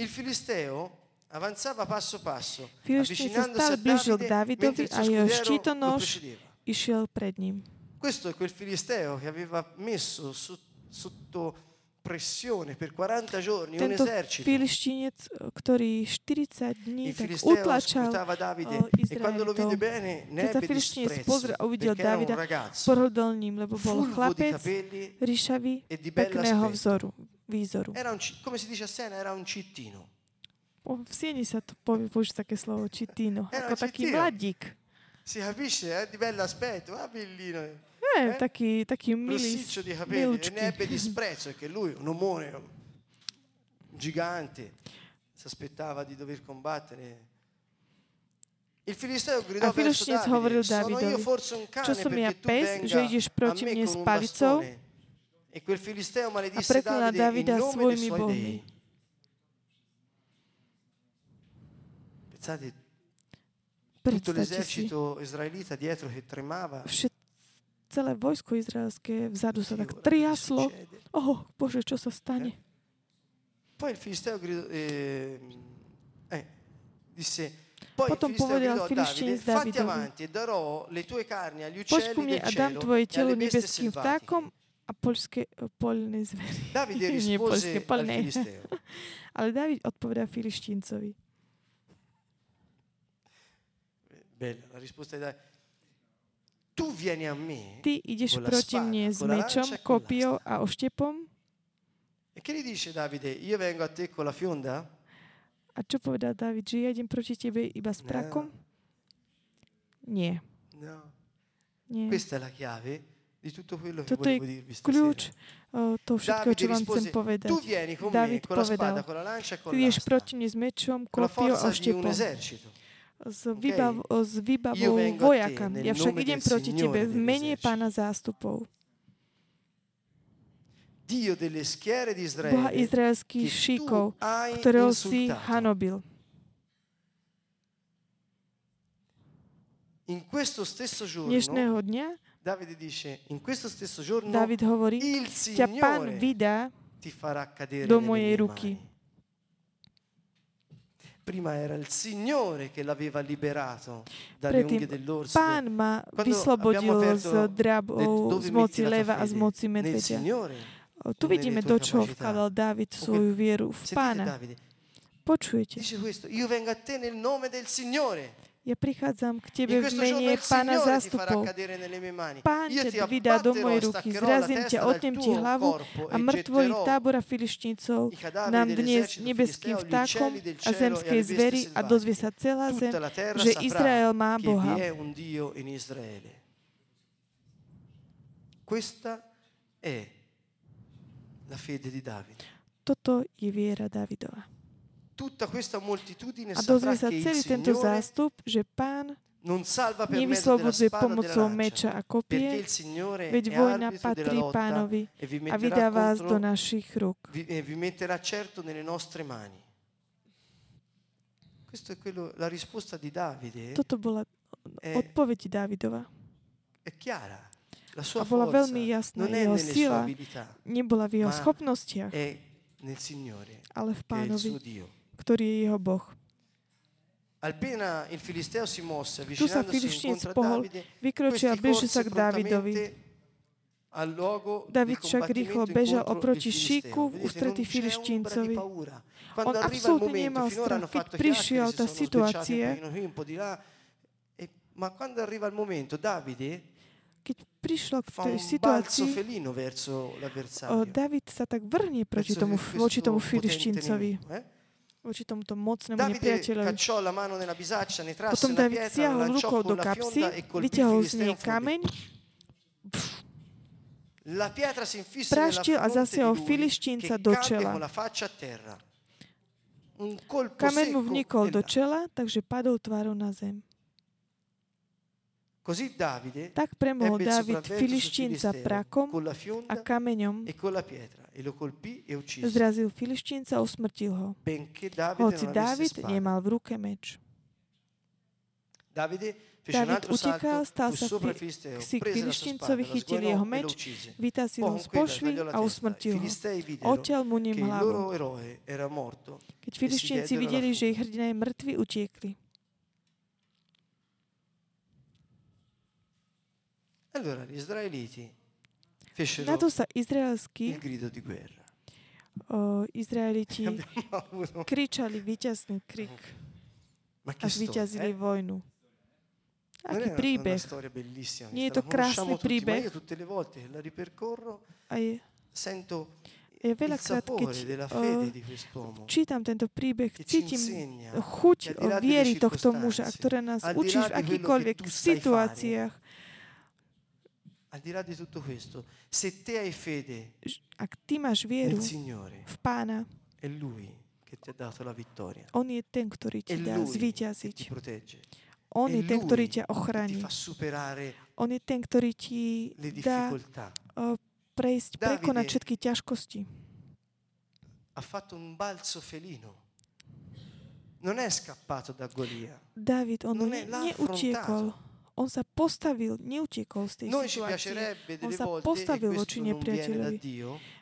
Il Filisteo avanzava passo passo, Filištín sa avvicinandosi stále a blížil k Davidovi a jeho štítonož išiel pred ním. Questo è quel filisteo che aveva messo su- sotto pressione per 40 giorni un Tento esercito. filištinec, ktorý 40 dní Il tak utlačal Davide e quando lo vide bene ne ebbe disprezzo pozrel a uvidel un Davida, ním, lebo bol chlapec, capelli ríšavý, e pekného vzoru, výzoru. Era un, come si dice a Siena, era un cittino. V Sieni sa to použije také slovo čitino, Era ako taký mladík. Si capisce, eh? Di bell'aspetto, ah bellino. Eh, Eh? taký, taký milý, di capelli e milúčky. ne ebbe disprezzo perché lui, un omone gigante, si aspettava di dover combattere. Il filisteo gridò A verso Davide, hovoril sono io Davidovi, forse un cane čo som ja pes, že ideš proti mne s un palicou bastone? E quel filisteo a maledisse preklinal Davide Davida in nome dei svojimi suoi bohmi. dei. Pensate, tutto l'esercito israelita dietro che tremava. celé vojsko izraelské vzadu sa tak triaslo. Oh, Bože, čo sa stane? Poi il filisteo gridò, eh, eh, disse, poi Potom filisteo povedal a Filištín Davide, s Davidovi. avanti e darò le tue carni agli Poď uccelli ku mne a dám tvoje e telo nebeským vtákom a poľské, poľné zvery. Davide *laughs* Nie poľské, rispose al poľné. filisteo, *laughs* Ale David odpovedá Filištíncovi. bella la risposta di Davide, tu vieni a me Ty ideš proti spada, mne s mečom, e kopiou a oštepom? E che gli dice Davide? Io vengo a te con la fionda? A čo povedal David? Že ja idem proti tebe iba s No. prakom? Nie. No. Nie. Questa è la chiave Toto je Kľúč stasera. o, toho všetkého, Davide čo vám chcem povedať. David povedal, Ty ideš proti mne s mečom, kopiou a esercito. S, výbav, s výbavou vengo a te vojakami. nel Ja však idem proti tebe v mene pána zástupov. Boha izraelských šíkov, ktorého si hanobil. In questo stesso giorno, Dnešného dňa Davide dice, in questo stesso giorno David hovorí, il ťa pán Signore vydá ti farà cadere do nelle mojej mie ruky. mani. Prima era il Signore che l'aveva liberato dalle Predtým unghie dell'orso. Pán ma Quando vyslobodil abbiamo z aperto drabov, dove z metti moci la tua leva a z moci Nel medvedia. Signore. O, Tu nelle vidíme, tue do čoho vkladal David svoju vieru v Sentite pána. Davide, Počujete? dice questo, io vengo a te nel nome del Signore. Ja prichádzam k tebe v mene pána zástupov. Pán ťa vydá do mojej ruky, zrazím ťa, dal ti hlavu a e mŕtvoly tábora cadaveri nám dnes nebeským vtákom a e zemskej zveri a dozvie sa celá zem, že Izrael má Boha. Questa è la fede di Davide. Toto je viera Davidova. Tutta questa moltitudine A dozvie sa celý tento Signore zástup, že pán della pomocou meča a kopie, veď vojna patrí pánovi e vi a metterà vydá vás do našich rúk. eh, mani. Questa è quello, la risposta di Davide Toto bola è, odpoveď Davidova. è chiara. La sua A bola forza veľmi jasná. non è Jeho sila nebola v jeho schopnostiach, è nel Signore, ale v pánovi, suo Dio. Ktorý je jeho Boh. Appena il Filisteo si mosse, Tu sa Filištín incontro a pohol, Davide, vykročil a blíži sa k luogo David však rýchlo bežal oproti šíku v ústretí Filištíncovi. On absolútne nemal strach. Keď prišiel tá situácia, ma quando arriva il momento, Davide keď prišlo k tej situácii. David sa tak vrnie proti tomu, voči tomu Filištíncovi, eh? Voči tomuto mocnému nepriateľovi. Potom David lanciò rukou do kapsy, e vyťahol z nej kameň, La pietra si infisse praštil a zasiahol Filištínca do čela. Kameň mu vnikol e do čela, takže padol tvárou na zem. Tak premohol David Filištínca prakom a kameňom e e e zrazil Filištínca a usmrtil ho. Hoci spada. nemal v ruke meč. David utekal, stal sa Filisteo, si la chytil jeho e meč, vytasil ho z pošvy a usmrtil ho. Odtiaľ mu ním hlavu. Keď diedero la videli, že ich hrdina je mŕtvy, utiekli. Allora gli israeliti Na fecero to sa il grido di guerra. o, Izraeliti *laughs* kričali víťazný krik a storia, zvíťazili eh? vojnu. Aký príbeh. Nie je to krásny príbeh. Aj sento ja veľakrát, keď čítam tento príbeh, ci cítim chuť o viery tohto muža, ktorá nás učí v akýkoľvek situáciách. Al di là di tutto questo, se te hai fede Ak ty máš vieru nel Signore, v pána, è Lui che ti ha dato la vittoria, on je ten, ktorý è ti dá Lui che ti zvíťaziť. protegge, On è je ten, ktorý ťa che ti ochráni. fa superare On je ten, ktorý ti le dá difficoltà. o, prejsť, Davide- prekonať všetky ťažkosti. Ha fatto un balzo felino. Non è scappato da Golia. David, on Non ne, è- l'ha neutiekol. On sa postavil, neutiekol z tej Noi ci situácie. On sa postavil voči nepriateľovi.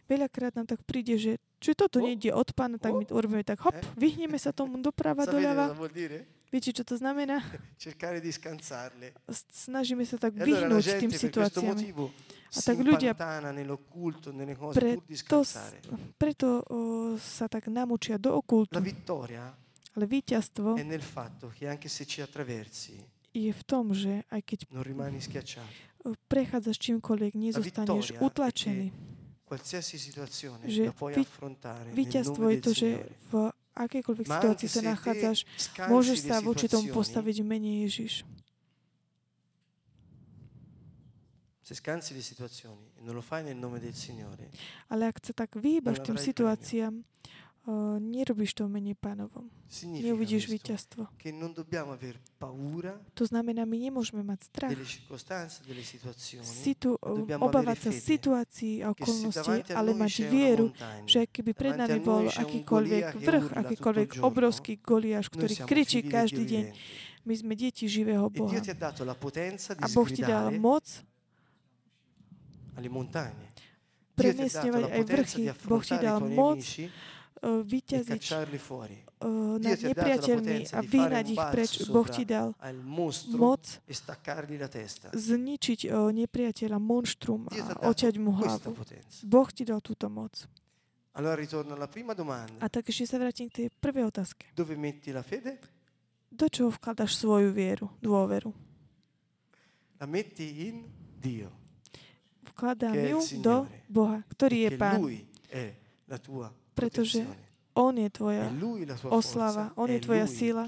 Veľakrát nám tak príde, že či toto Oh. nejde od pána, tak my to urobíme tak hop, Eh? vyhneme sa tomu doprava, doľava. Viete, čo to znamená? *laughs* Snažíme sa tak E allora vyhnúť tým situáciám. A tak ľudia Preto, preto o, sa tak namučia do okultu. Ale víťazstvo è nel fatto che anche se ci attraversi, je v tom, že aj keď o, prechádzaš čímkoľvek, nezostaneš utlačený. Že Víťazstvo je to, že v akejkoľvek situácii sa nachádzaš, môžeš sa voči tomu postaviť v mene Ježiš. Se scansi le situazioni e non lo fai nel nome del Signore, Ale ak sa tak vyhýbaš tým situáciám, o, nerobíš to v mene pánovom. significa Neuvidíš víťazstvo. che non dobbiamo aver paura To znamená, my nemôžeme mať strach. delle circostanze, delle situazioni, Situ, dobbiamo obávať sa situácií a okolností, ale mať vieru, montagna, že keby pred nami bol akýkoľvek vrch, akýkoľvek obrovský Goliáš, ktorý kričí každý deň. My sme deti živého E Boha. A Boh ti dal moc premiesňovať aj vrchy. Boh ti dal moc uh, e vyťaziť fuori. uh, Dio nad nepriateľmi a vyhnať ich preč. Boh ti dal moc e zničiť nepriateľa, monštrum a oťať mu hlavu. Boh ti dal túto moc. A tak ešte sa vrátim k tej prvej otázke. Dove metti la fede? Do čoho vkladaš svoju vieru, dôveru? La metti in Dio. Vkladám ju do. Boha, ktorý je Pán. Lui è la tua Pretože. On je tvoja, oslava. On je tvoja sila.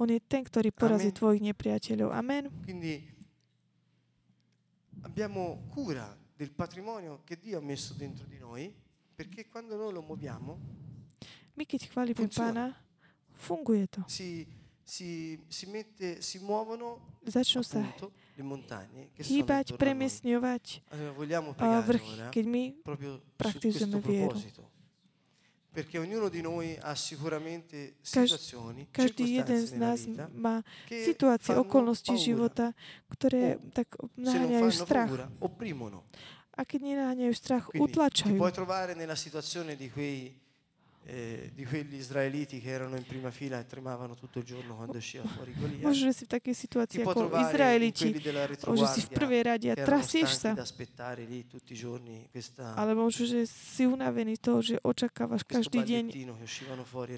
On je ten, ktorý porazí tvojich nepriateľov. Amen. Quindi abbiamo cura del patrimonio che Dio ha messo dentro di noi, perché quando noi lo muoviamo My keď chválime Funziona. Pána, funguje to. si, si, si, mette, si muovono Začnú appunto hýbať, premiesňovať vrchy, keď my praktizujeme vieru. Perché ognuno di noi ha sicuramente situazioni, Každý jeden z nás vita má situácie, okolnosti paura. života, ktoré O, tak naháňajú strach. paura. A keď nenaháňajú strach, Quindi ti utlačajú. puoi trovare nella situazione di quei eh, di quegli israeliti che erano in prima fila e tremavano tutto il giorno quando usciva fuori Golia. Možno, že si v takej situácii ako Izraeliti, quelli della že si v prvej rade a trasieš sa. stanchi da aspettare lì tutti i giorni questa, Alebo možno, že si unavený toho, že očakávaš každý deň, fuori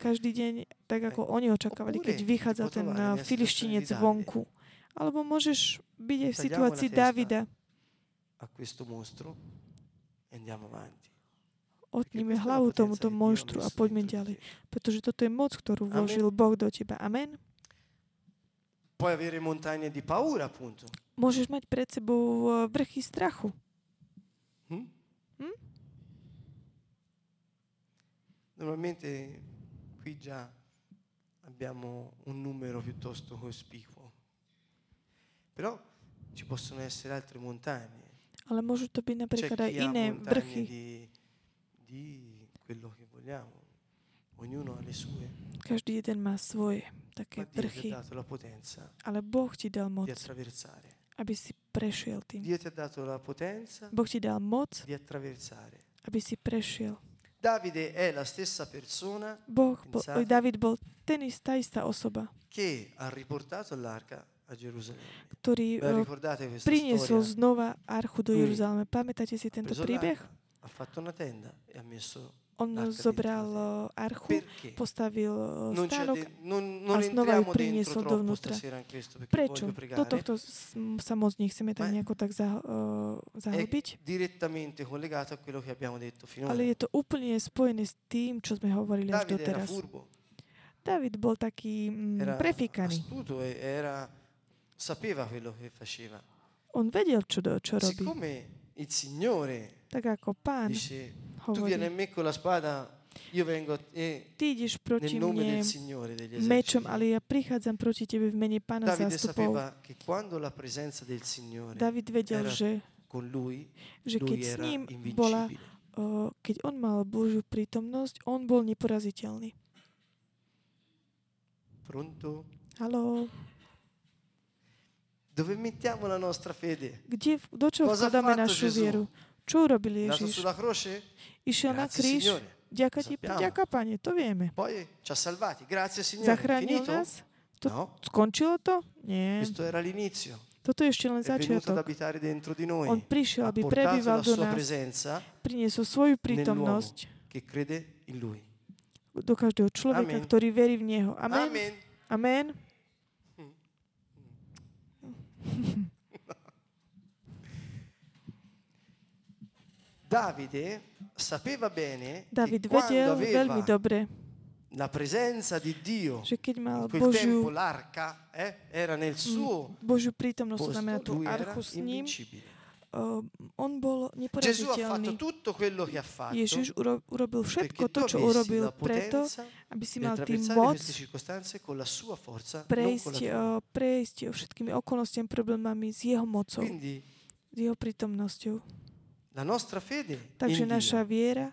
každý deň, tak ako oni očakávali, keď vychádza ten filištinec vonku. Alebo môžeš byť aj v situácii. Davida. a questo mostro e andiamo avanti. Otnime hlavu tomuto monštru a poďme ďalej. Pretože toto je moc, ktorú vložil Boh do teba. Amen. Puoi avere montagne di paura, appunto. Môžeš mať pred sebou uh, vrchy strachu. Mm? Mm? Normalmente qui già abbiamo un numero piuttosto cospicuo, però ci possono essere altre montagne. Ale môžu to byť napríklad aj iné vrchy. di, Každý jeden má svoje také ma Dio ti vrchy. ha dato la potenza Ale Boh ti dal moc, di attraversare. aby si prešiel tým. Dio ti ha dato la potenza Boh ti dal moc, di attraversare. aby si prešiel. Davide è la stessa persona Boh, Pensate. David bol ten ist, tá istá osoba, che ha riportato l'arca a Gerusalemme. ktorý eh, priniesol storia? znova archu do Lui Jeruzaleme. Pamätáte si tento príbeh? l'arca, ha fatto una tenda e ha messo On zobral eh, archu, postavil eh, stánok a znova ju priniesol dovnútra. Prečo? Do tohto sa moc nechceme tak nejako tak za, È zahlbiť. direttamente collegato a quello che abbiamo detto finora. Ale je to úplne spojené s tým, čo sme hovorili až doteraz. David bol taký mm, era prefíkaný. e era, sapeva quello che faceva. On vedel, čo, čo robí. Il Signore Tak ako pán dice, tu vieni a me con la spada, io vengo a te ty ideš nel proti nome mne del Signore degli mečom, eserciti. ale ja prichádzam proti tebe v mene pána Davide zástupov. sapeva che quando la presenza del Signore David vedel, era že, con lui, že keď lui s era ním bola, invincibile. keď on mal Božiu prítomnosť, on bol neporaziteľný. Pronto? Haló, Dove mettiamo la nostra fede? kde, do čo Cosa vkladáme našu Gesù? vieru? Čo urobil Ježiš? sulla croce? Išiel na Grazie kríž, Signore. ďaká ti, sappiamo. ďaká Pane, to vieme. Poi ci ha salvati. Grazie Signore. Zachránil Finito? nás? To No, skončilo to? Nie. questo era l'inizio. Toto je ešte len È venuto ad začiatok. abitare dentro di noi. On prišiel, Ha aby portato prebýval la do sua nás, presenza priniesol svoju nell'uomo prítomnosť che crede in lui. do každého človeka, Amen. ktorý verí v Neho. Amen. Amen. Amen. *laughs* Davide sapeva bene David vedel veľmi dobre, la presenza di Dio že keď mal in quel tempo Božiu, l'arca eh, era nel suo Božiu prítomnosť, znamená tú archu s ním, uh, on bol Gesù ha fatto neporaziteľný. tutto quello che ha fatto Ježiš urobil všetko to, čo urobil preto, potenza aby si di mal tým moc prejsť, uh, prejsť všetkými okolnostiami, problémami s jeho mocou, Quindi s jeho prítomnosťou. la nostra fede Takže naša viera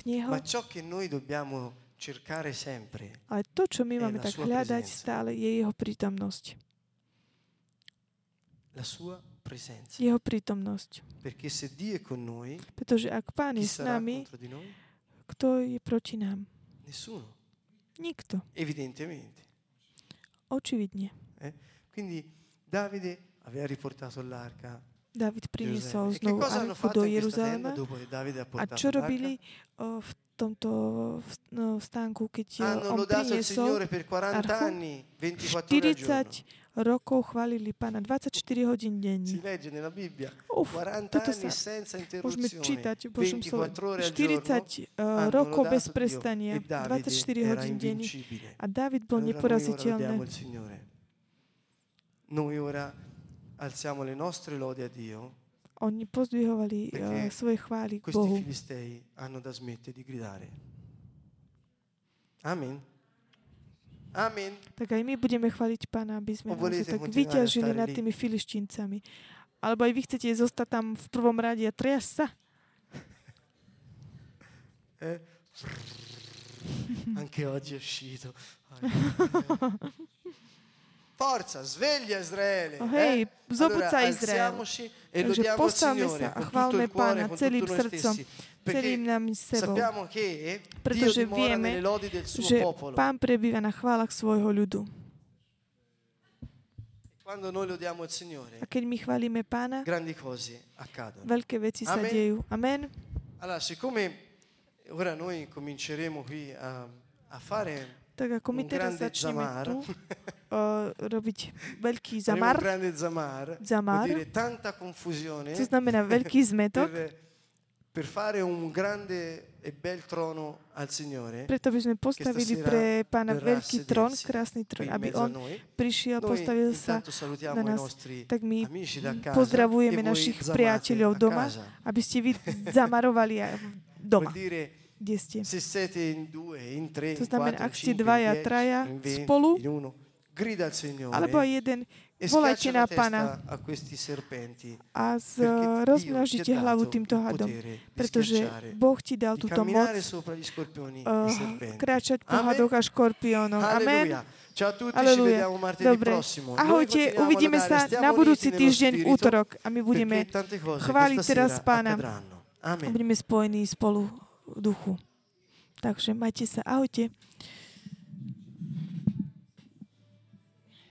v Neho, ma ciò che noi dobbiamo cercare sempre ale to, čo my máme tak hľadať presenza. stále, je jeho prítomnosť. la sua presenza. Jeho prítomnosť. Perché se Dio è con noi, Pretože ak Pán je s nami, kto je proti nám? Nessuno, Nikto. evidentemente. Očividne. Quindi Davide aveva riportato l'arca David priniesol znovu fatto do Jeruzalema. A čo robili o, v tomto v, no, v stánku, keď Hanno on priniesol per 40 archu. anni, 24 ore al giorno. 40 rokov chválili Pána 24 hodín Si denne. legge nella Bibbia. Uf, 40 toto anni senza môžeme interruzione, čítať v Božom slove. 24 ore al giorno. 40 uh, hanno rokov bez prestania, e Davide 24 era hodín denne. A David bol neporaziteľný. Noi ora alziamo le nostre lodi a Dio Oni pozdvihovali uh, svoje chvály k questi Bohu. filistei hanno da smettere di gridare. Amen. Amen. Tak aj my budeme chváliť Pána, aby sme naozaj tak vyťažili nad tými filištíncami. Alebo aj vy chcete zostať tam v prvom rade a triasť sa. Anche oggi è uscito. Forza, sveglia Israele. Oh, hej, eh? zobud Allora, sa Izrael. alziamoci e Takže postavme Signore sa a con tutto chválme il cuore, Pána celým srdcom, celým nám sebou. sappiamo che Dio Pretože vieme, nelle lodi del suo že popolo. Pán prebýva na chválach svojho ľudu. Quando noi lodiamo il Signore, A keď my chválime Pána, grandi cose accadono. veľké veci sa Amen. dejú. Amen. Allora, siccome ora noi cominceremo qui a, a fare Tak ako my un teraz začneme zamar, tu uh, *laughs* robiť veľký zamar, zamar, Zamar. dire tanta confusione. To znamená veľký zmetok, per, per fare un grande e bel trono al Signore preto by sme postavili pre Pána veľký trón, krásny trón, aby on noi. prišiel, Noi postavil sa na nás. Tak my casa pozdravujeme e našich priateľov doma, aby ste vy *laughs* zamarovali doma, Vuol dire kde ste. To znamená, ak ste dvaja, traja spolu, alebo jeden, e volajte na testa a z, rozmnožite hlavu týmto hadom, pretože Boh ti dal túto moc uh, kráčať po hadoch a škorpiónoch. Amen. Aleluja. Dobre. Ahojte, uvidíme sa na budúci týždeň útorok a my budeme chváliť teraz Pána. budeme spojení spolu duchu. Takže majte sa. Ahojte.